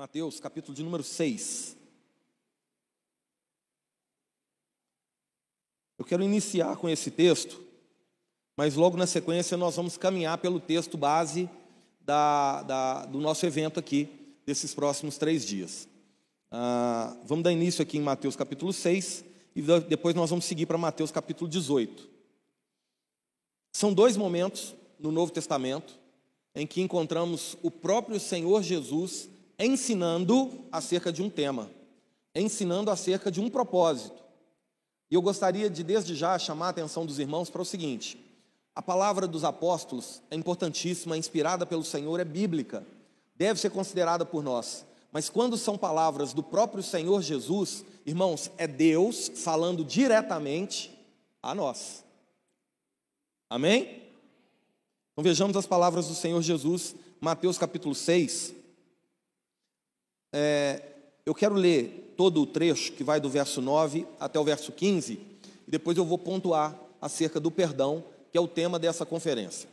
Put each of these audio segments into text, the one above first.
Mateus, capítulo de número 6. Eu quero iniciar com esse texto, mas logo na sequência nós vamos caminhar pelo texto base da, da, do nosso evento aqui, desses próximos três dias. Ah, vamos dar início aqui em Mateus capítulo 6 e depois nós vamos seguir para Mateus capítulo 18. São dois momentos no Novo Testamento em que encontramos o próprio Senhor Jesus ensinando acerca de um tema, ensinando acerca de um propósito. E eu gostaria de, desde já, chamar a atenção dos irmãos para o seguinte: a palavra dos apóstolos é importantíssima, é inspirada pelo Senhor, é bíblica, deve ser considerada por nós. Mas quando são palavras do próprio Senhor Jesus, irmãos, é Deus falando diretamente a nós. Amém? Então vejamos as palavras do Senhor Jesus, Mateus capítulo 6, é, eu quero ler todo o trecho que vai do verso 9 até o verso 15, e depois eu vou pontuar acerca do perdão, que é o tema dessa conferência.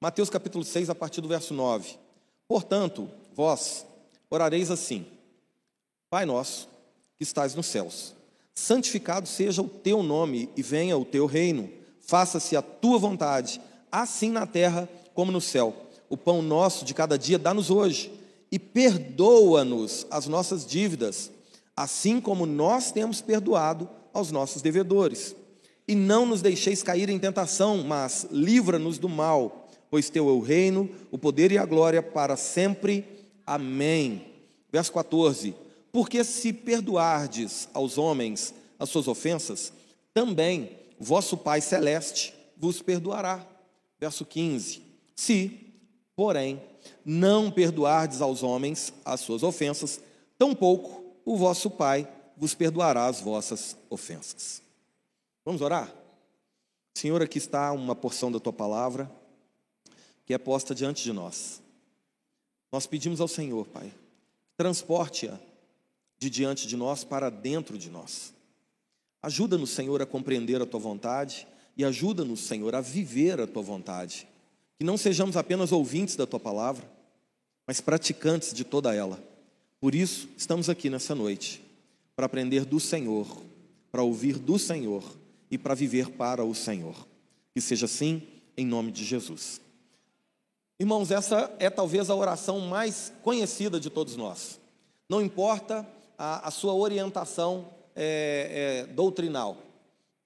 Mateus capítulo 6, a partir do verso 9. Portanto, vós orareis assim: Pai nosso, que estás nos céus, santificado seja o teu nome e venha o teu reino. Faça-se a tua vontade, assim na terra como no céu. O pão nosso de cada dia dá-nos hoje e perdoa-nos as nossas dívidas, assim como nós temos perdoado aos nossos devedores. E não nos deixeis cair em tentação, mas livra-nos do mal, pois teu é o reino, o poder e a glória para sempre. Amém. Verso 14: Porque se perdoardes aos homens as suas ofensas, também vosso Pai celeste vos perdoará. Verso 15: Se, porém, não perdoardes aos homens as suas ofensas, tampouco o vosso Pai vos perdoará as vossas ofensas. Vamos orar? Senhor, aqui está uma porção da tua palavra que é posta diante de nós. Nós pedimos ao Senhor, Pai, transporte-a de diante de nós para dentro de nós. Ajuda-nos, Senhor, a compreender a tua vontade e ajuda-nos, Senhor, a viver a tua vontade que não sejamos apenas ouvintes da tua palavra, mas praticantes de toda ela. Por isso, estamos aqui nessa noite, para aprender do Senhor, para ouvir do Senhor e para viver para o Senhor. Que seja assim, em nome de Jesus. Irmãos, essa é talvez a oração mais conhecida de todos nós. Não importa a, a sua orientação é, é, doutrinal,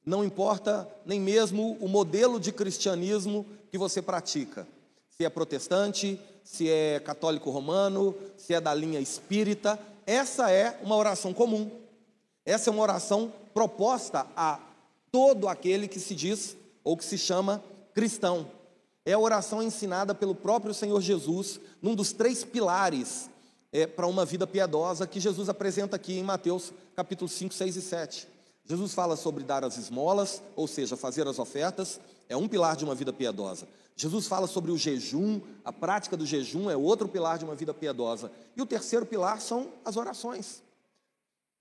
não importa nem mesmo o modelo de cristianismo que você pratica. Se é protestante, se é católico romano, se é da linha espírita, essa é uma oração comum. Essa é uma oração proposta a todo aquele que se diz ou que se chama cristão. É a oração ensinada pelo próprio Senhor Jesus, num dos três pilares é, para uma vida piedosa que Jesus apresenta aqui em Mateus capítulo 5, 6 e 7. Jesus fala sobre dar as esmolas, ou seja, fazer as ofertas, é um pilar de uma vida piedosa. Jesus fala sobre o jejum, a prática do jejum é outro pilar de uma vida piedosa. E o terceiro pilar são as orações.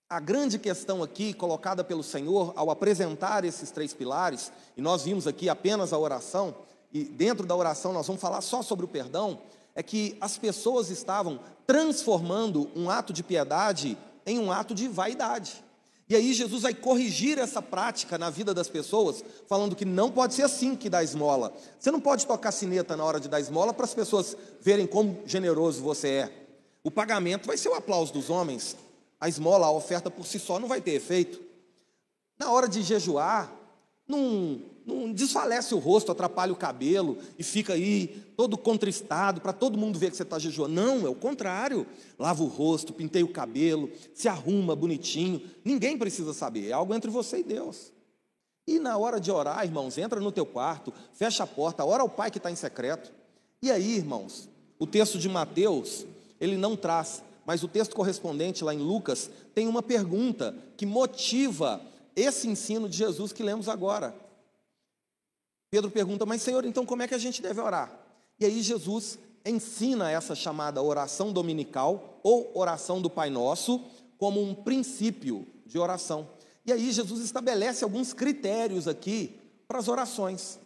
A grande questão aqui, colocada pelo Senhor ao apresentar esses três pilares, e nós vimos aqui apenas a oração, e dentro da oração nós vamos falar só sobre o perdão, é que as pessoas estavam transformando um ato de piedade em um ato de vaidade. E aí Jesus vai corrigir essa prática na vida das pessoas, falando que não pode ser assim que dá esmola. Você não pode tocar sineta na hora de dar esmola para as pessoas verem como generoso você é. O pagamento vai ser o aplauso dos homens. A esmola, a oferta por si só não vai ter efeito. Na hora de jejuar, não, não desfalece o rosto, atrapalha o cabelo e fica aí todo contristado para todo mundo ver que você está jejuando. Não, é o contrário. Lava o rosto, pinteia o cabelo, se arruma bonitinho. Ninguém precisa saber, é algo entre você e Deus. E na hora de orar, irmãos, entra no teu quarto, fecha a porta, ora ao Pai que está em secreto. E aí, irmãos, o texto de Mateus, ele não traz, mas o texto correspondente lá em Lucas tem uma pergunta que motiva esse ensino de Jesus que lemos agora. Pedro pergunta, mas Senhor, então como é que a gente deve orar? E aí Jesus ensina essa chamada oração dominical ou oração do Pai Nosso como um princípio de oração. E aí Jesus estabelece alguns critérios aqui para as orações.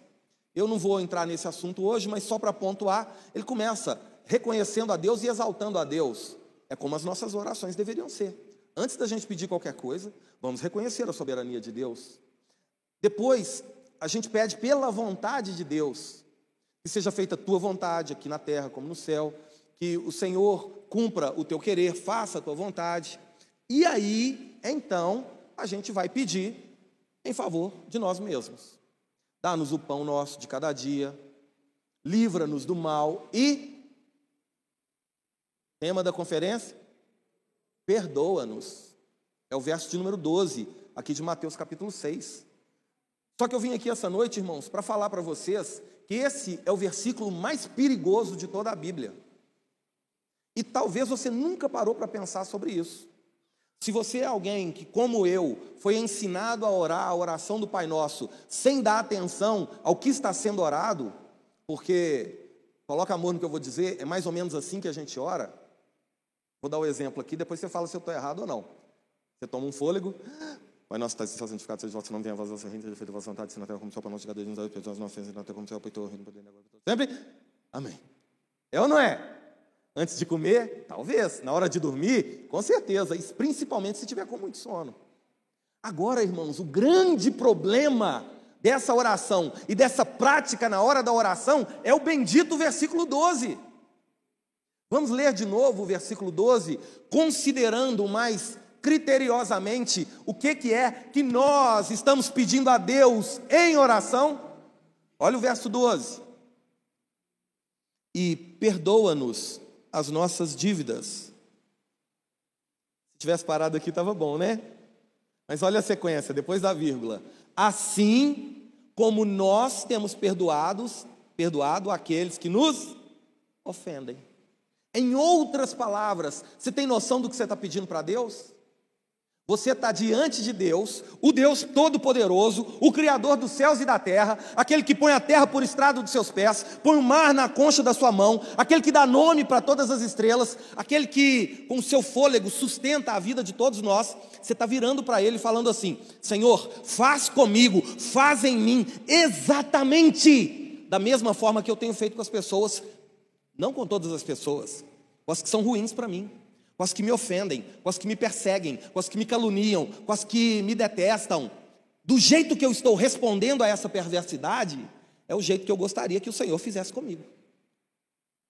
Eu não vou entrar nesse assunto hoje, mas só para pontuar, ele começa reconhecendo a Deus e exaltando a Deus. é como as nossas orações deveriam ser. Antes da gente pedir qualquer coisa, vamos reconhecer a soberania de Deus. Depois, a gente pede pela vontade de Deus, que seja feita a tua vontade aqui na terra como no céu, que o Senhor cumpra o teu querer, faça a tua vontade. E aí, então, a gente vai pedir em favor de nós mesmos. Dá-nos o pão nosso de cada dia, livra-nos do mal e tema da conferência perdoa-nos. É o verso de número 12, aqui de Mateus capítulo 6. Só que eu vim aqui essa noite, irmãos, para falar para vocês que esse é o versículo mais perigoso de toda a Bíblia. E talvez você nunca parou para pensar sobre isso. Se você é alguém que, como eu, foi ensinado a orar a oração do Pai Nosso sem dar atenção ao que está sendo orado, porque, coloca amor no que eu vou dizer, é mais ou menos assim que a gente ora. Vou dar o um exemplo aqui, depois você fala se eu estou errado ou não. Você toma um fôlego, Pai nosso, está santificado, seja o vosso nome, venha a vossa reino, seja feita a vossa vontade, se na terra como céu, para nós chegar desde nos perdoa as nossas ofensas, na terra como céu, pois teu reino, poder, agora, sempre. Amém. É ou não é? Antes de comer, talvez. Na hora de dormir, com certeza. Principalmente se tiver com muito sono. Agora, irmãos, o grande problema dessa oração e dessa prática na hora da oração é o bendito versículo 12. Vamos ler de novo o versículo 12, considerando mais criteriosamente o que, que é que nós estamos pedindo a Deus em oração. Olha o verso 12. E perdoa-nos as nossas dívidas. Se tivesse parado aqui, estava bom, né? Mas olha a sequência, depois da vírgula. Assim como nós temos perdoados, perdoado aqueles que nos ofendem. Em outras palavras, você tem noção do que você está pedindo para Deus? Você está diante de Deus, o Deus Todo-Poderoso, o Criador dos céus e da terra, aquele que põe a terra por estrado dos seus pés, põe o mar na concha da sua mão, aquele que dá nome para todas as estrelas, aquele que, com o seu fôlego, sustenta a vida de todos nós. Você está virando para Ele falando assim: Senhor, faz comigo, faz em mim, exatamente da mesma forma que eu tenho feito com as pessoas, não com todas as pessoas, com as que são ruins para mim com as que me ofendem, com as que me perseguem, com as que me caluniam, com as que me detestam. Do jeito que eu estou respondendo a essa perversidade, é o jeito que eu gostaria que o Senhor fizesse comigo.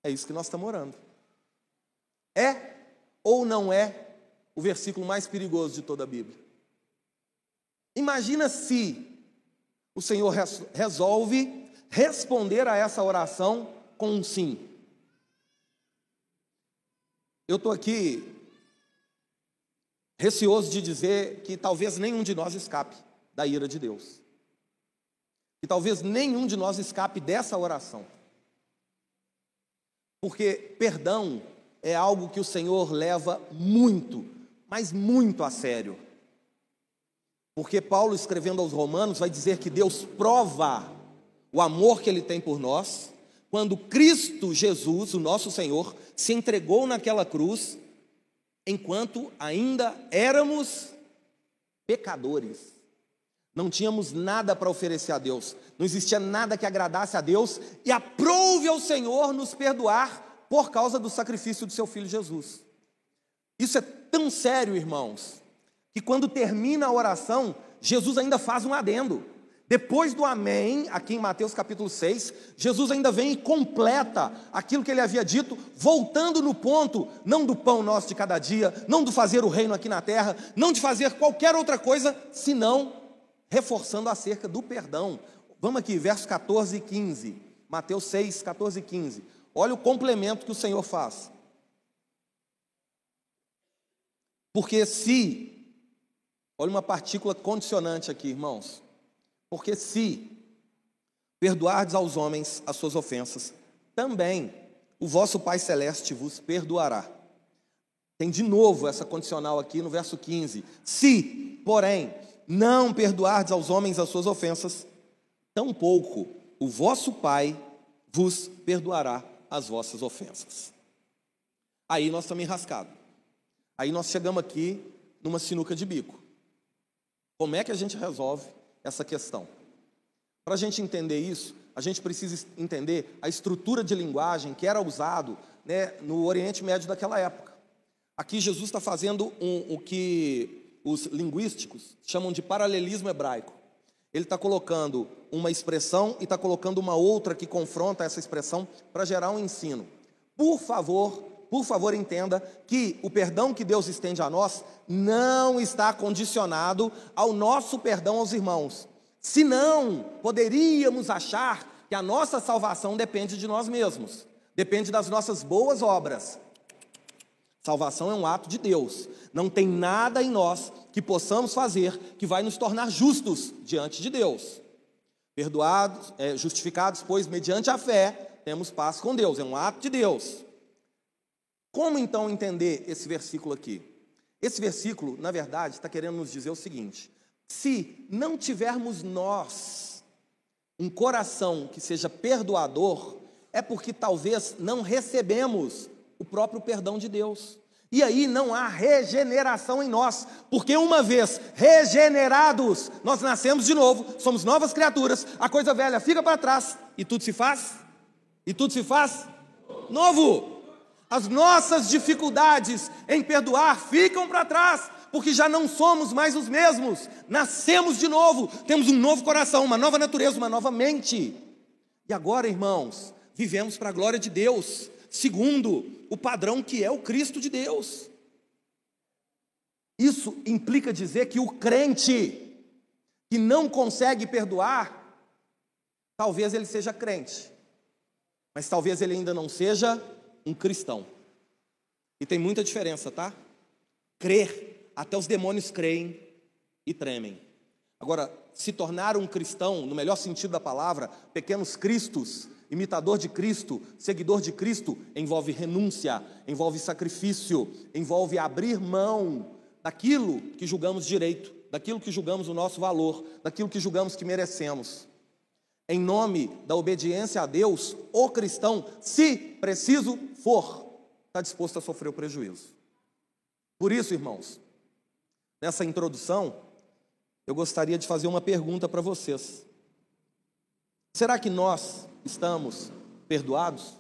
É isso que nós estamos orando. É ou não é o versículo mais perigoso de toda a Bíblia? Imagina se o Senhor resolve responder a essa oração com um sim. Eu estou aqui receoso de dizer que talvez nenhum de nós escape da ira de Deus. Que talvez nenhum de nós escape dessa oração. Porque perdão é algo que o Senhor leva muito, mas muito a sério. Porque Paulo, escrevendo aos Romanos, vai dizer que Deus prova o amor que ele tem por nós quando Cristo Jesus, o nosso Senhor, se entregou naquela cruz, enquanto ainda éramos pecadores. Não tínhamos nada para oferecer a Deus, não existia nada que agradasse a Deus, e aprove ao Senhor nos perdoar por causa do sacrifício do seu filho Jesus. Isso é tão sério, irmãos, que quando termina a oração, Jesus ainda faz um adendo. Depois do amém, aqui em Mateus capítulo 6, Jesus ainda vem e completa aquilo que ele havia dito, voltando no ponto, não do pão nosso de cada dia, não do fazer o reino aqui na terra, não de fazer qualquer outra coisa, senão reforçando acerca do perdão. Vamos aqui, versos 14 e 15. Mateus 6, 14 e 15. Olha o complemento que o Senhor faz. Porque se, olha uma partícula condicionante aqui, irmãos. Porque se perdoardes aos homens as suas ofensas, também o vosso Pai Celeste vos perdoará. Tem de novo essa condicional aqui no verso 15. Se, porém, não perdoardes aos homens as suas ofensas, tampouco o vosso Pai vos perdoará as vossas ofensas. Aí nós estamos enrascados. Aí nós chegamos aqui numa sinuca de bico. Como é que a gente resolve essa questão. Para a gente entender isso, a gente precisa entender a estrutura de linguagem que era usado né, no Oriente Médio daquela época. Aqui Jesus está fazendo um, o que os linguísticos chamam de paralelismo hebraico. Ele está colocando uma expressão e está colocando uma outra que confronta essa expressão para gerar um ensino. Por favor, por favor, entenda que o perdão que Deus estende a nós não está condicionado ao nosso perdão aos irmãos. Senão, poderíamos achar que a nossa salvação depende de nós mesmos, depende das nossas boas obras. Salvação é um ato de Deus. Não tem nada em nós que possamos fazer que vai nos tornar justos diante de Deus. Perdoados, é, justificados, pois mediante a fé temos paz com Deus. É um ato de Deus. Como então entender esse versículo aqui? Esse versículo, na verdade, está querendo nos dizer o seguinte: se não tivermos nós um coração que seja perdoador, é porque talvez não recebemos o próprio perdão de Deus. E aí não há regeneração em nós, porque uma vez regenerados, nós nascemos de novo, somos novas criaturas, a coisa velha fica para trás e tudo se faz, e tudo se faz novo. As nossas dificuldades em perdoar ficam para trás, porque já não somos mais os mesmos. Nascemos de novo, temos um novo coração, uma nova natureza, uma nova mente. E agora, irmãos, vivemos para a glória de Deus, segundo o padrão que é o Cristo de Deus. Isso implica dizer que o crente que não consegue perdoar, talvez ele seja crente, mas talvez ele ainda não seja um cristão. E tem muita diferença, tá? Crer, até os demônios creem e tremem. Agora, se tornar um cristão, no melhor sentido da palavra, pequenos cristos, imitador de Cristo, seguidor de Cristo, envolve renúncia, envolve sacrifício, envolve abrir mão daquilo que julgamos direito, daquilo que julgamos o nosso valor, daquilo que julgamos que merecemos em nome da obediência a Deus, o cristão, se preciso for, está disposto a sofrer o prejuízo. Por isso, irmãos, nessa introdução, eu gostaria de fazer uma pergunta para vocês. Será que nós estamos perdoados?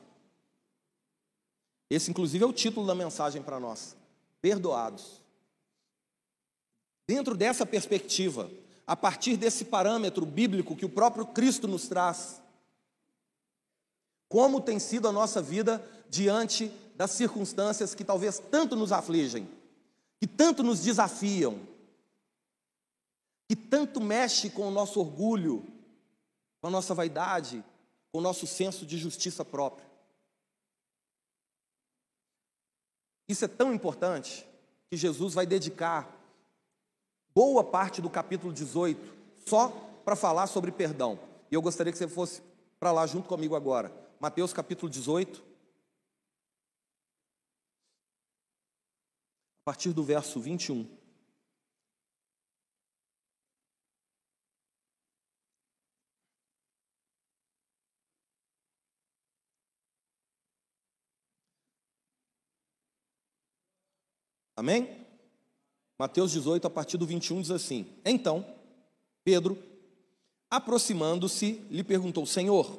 Esse, inclusive, é o título da mensagem para nós: Perdoados. Dentro dessa perspectiva, a partir desse parâmetro bíblico que o próprio Cristo nos traz. Como tem sido a nossa vida diante das circunstâncias que talvez tanto nos afligem, que tanto nos desafiam, que tanto mexe com o nosso orgulho, com a nossa vaidade, com o nosso senso de justiça própria. Isso é tão importante que Jesus vai dedicar boa parte do capítulo 18 só para falar sobre perdão. E eu gostaria que você fosse para lá junto comigo agora. Mateus capítulo 18. A partir do verso 21. Amém? Mateus 18, a partir do 21, diz assim: Então, Pedro, aproximando-se, lhe perguntou: Senhor,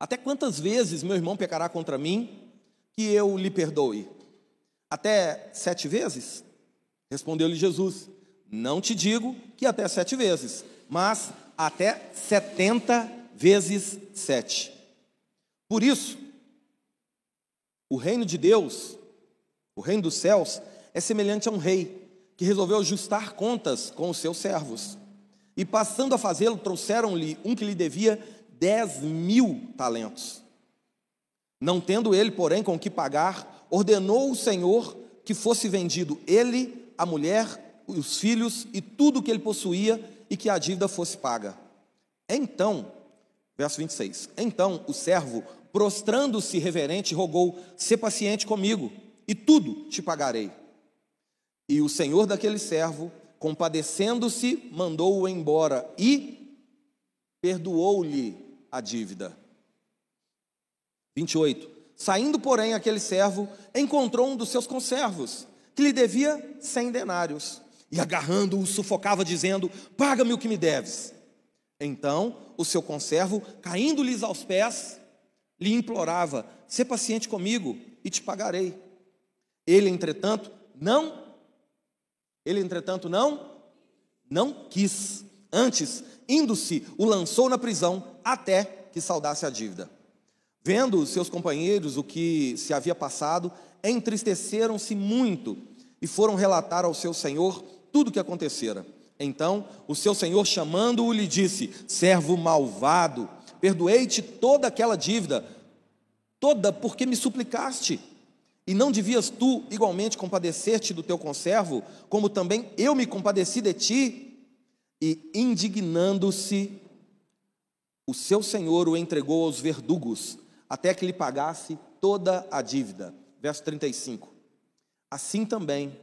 até quantas vezes meu irmão pecará contra mim que eu lhe perdoe? Até sete vezes? Respondeu-lhe Jesus: Não te digo que até sete vezes, mas até setenta vezes sete. Por isso, o reino de Deus, o reino dos céus, é semelhante a um rei que resolveu ajustar contas com os seus servos. E passando a fazê-lo, trouxeram-lhe um que lhe devia dez mil talentos. Não tendo ele, porém, com que pagar, ordenou o Senhor que fosse vendido ele, a mulher, os filhos e tudo o que ele possuía e que a dívida fosse paga. Então, verso 26. Então o servo, prostrando-se reverente, rogou: "Se paciente comigo, e tudo te pagarei." E o senhor daquele servo, compadecendo-se, mandou-o embora e perdoou-lhe a dívida. 28. Saindo, porém, aquele servo encontrou um dos seus conservos, que lhe devia cem denários, e agarrando-o, sufocava, dizendo: Paga-me o que me deves. Então o seu conservo, caindo-lhes aos pés, lhe implorava: Sê paciente comigo e te pagarei. Ele, entretanto, não ele, entretanto, não não quis. Antes, indo-se, o lançou na prisão até que saudasse a dívida. Vendo os seus companheiros o que se havia passado, entristeceram-se muito e foram relatar ao seu senhor tudo o que acontecera. Então, o seu senhor, chamando-o, lhe disse: Servo malvado, perdoei-te toda aquela dívida, toda porque me suplicaste. E não devias tu igualmente compadecer-te do teu conservo, como também eu me compadeci de ti? E indignando-se, o seu senhor o entregou aos verdugos, até que lhe pagasse toda a dívida. Verso 35. Assim também,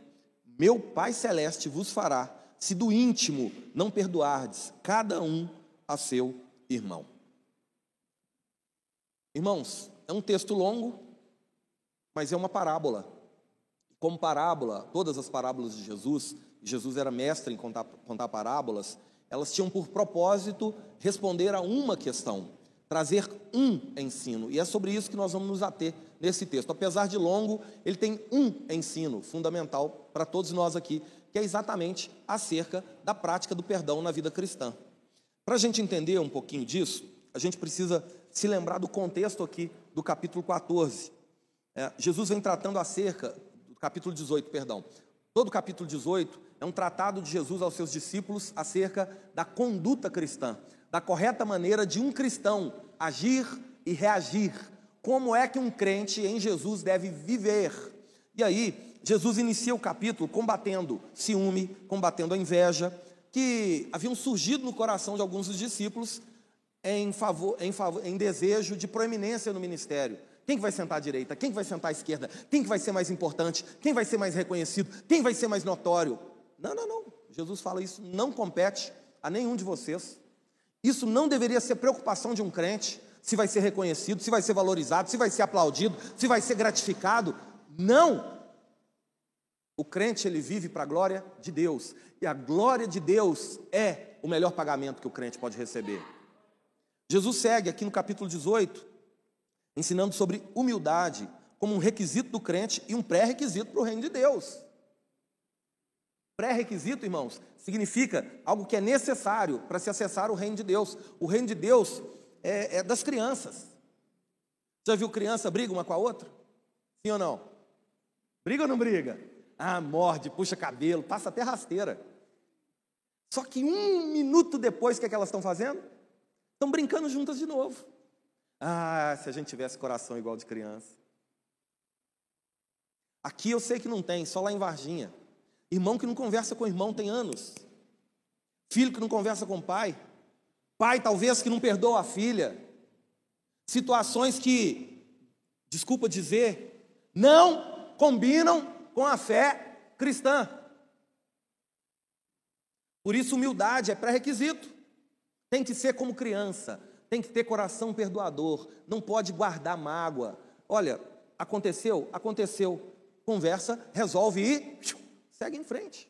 meu Pai Celeste vos fará, se do íntimo não perdoardes cada um a seu irmão. Irmãos, é um texto longo, mas é uma parábola. Como parábola, todas as parábolas de Jesus, Jesus era mestre em contar, contar parábolas, elas tinham por propósito responder a uma questão, trazer um ensino. E é sobre isso que nós vamos nos ater nesse texto. Apesar de longo, ele tem um ensino fundamental para todos nós aqui, que é exatamente acerca da prática do perdão na vida cristã. Para a gente entender um pouquinho disso, a gente precisa se lembrar do contexto aqui do capítulo 14. É, Jesus vem tratando acerca, capítulo 18, perdão. Todo o capítulo 18 é um tratado de Jesus aos seus discípulos acerca da conduta cristã, da correta maneira de um cristão agir e reagir. Como é que um crente em Jesus deve viver? E aí, Jesus inicia o capítulo combatendo ciúme, combatendo a inveja, que haviam surgido no coração de alguns dos discípulos em, favor, em, favor, em desejo de proeminência no ministério. Quem que vai sentar à direita? Quem que vai sentar à esquerda? Quem que vai ser mais importante? Quem vai ser mais reconhecido? Quem vai ser mais notório? Não, não, não. Jesus fala isso não compete a nenhum de vocês. Isso não deveria ser preocupação de um crente, se vai ser reconhecido, se vai ser valorizado, se vai ser aplaudido, se vai ser gratificado. Não. O crente ele vive para a glória de Deus, e a glória de Deus é o melhor pagamento que o crente pode receber. Jesus segue aqui no capítulo 18, ensinando sobre humildade como um requisito do crente e um pré-requisito para o reino de Deus. Pré-requisito, irmãos, significa algo que é necessário para se acessar o reino de Deus. O reino de Deus é, é das crianças. Já viu criança briga uma com a outra? Sim ou não? Briga ou não briga? Ah, morde, puxa cabelo, passa até rasteira. Só que um minuto depois, o que, é que elas estão fazendo? Estão brincando juntas de novo. Ah, se a gente tivesse coração igual de criança. Aqui eu sei que não tem, só lá em Varginha. Irmão que não conversa com irmão tem anos. Filho que não conversa com pai. Pai, talvez, que não perdoa a filha. Situações que, desculpa dizer, não combinam com a fé cristã. Por isso, humildade é pré-requisito. Tem que ser como criança, tem que ter coração perdoador, não pode guardar mágoa. Olha, aconteceu? Aconteceu. Conversa, resolve e segue em frente.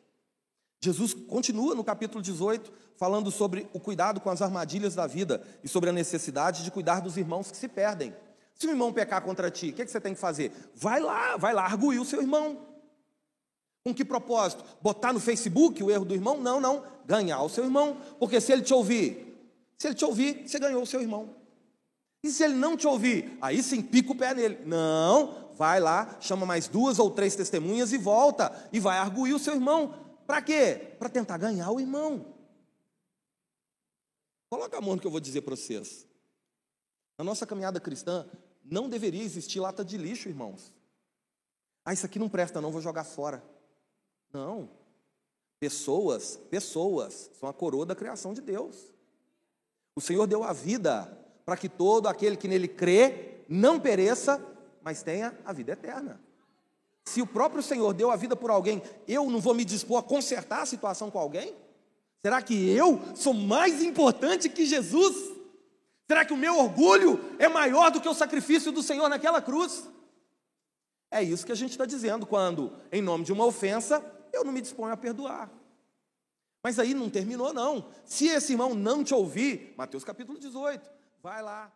Jesus continua no capítulo 18, falando sobre o cuidado com as armadilhas da vida e sobre a necessidade de cuidar dos irmãos que se perdem. Se o irmão pecar contra ti, o que, é que você tem que fazer? Vai lá, vai lá, arguir o seu irmão. Com que propósito? Botar no Facebook o erro do irmão? Não, não. Ganhar o seu irmão. Porque se ele te ouvir, se ele te ouvir, você ganhou o seu irmão. E se ele não te ouvir, aí sim pica o pé nele. Não, vai lá, chama mais duas ou três testemunhas e volta. E vai arguir o seu irmão. Para quê? Para tentar ganhar o irmão. Coloca a mão no que eu vou dizer para vocês. Na nossa caminhada cristã, não deveria existir lata de lixo, irmãos. Ah, isso aqui não presta, não, vou jogar fora. Não. Pessoas, pessoas, são a coroa da criação de Deus. O Senhor deu a vida para que todo aquele que nele crê não pereça, mas tenha a vida eterna. Se o próprio Senhor deu a vida por alguém, eu não vou me dispor a consertar a situação com alguém? Será que eu sou mais importante que Jesus? Será que o meu orgulho é maior do que o sacrifício do Senhor naquela cruz? É isso que a gente está dizendo quando, em nome de uma ofensa, eu não me disponho a perdoar. Mas aí não terminou, não. Se esse irmão não te ouvir, Mateus capítulo 18, vai lá,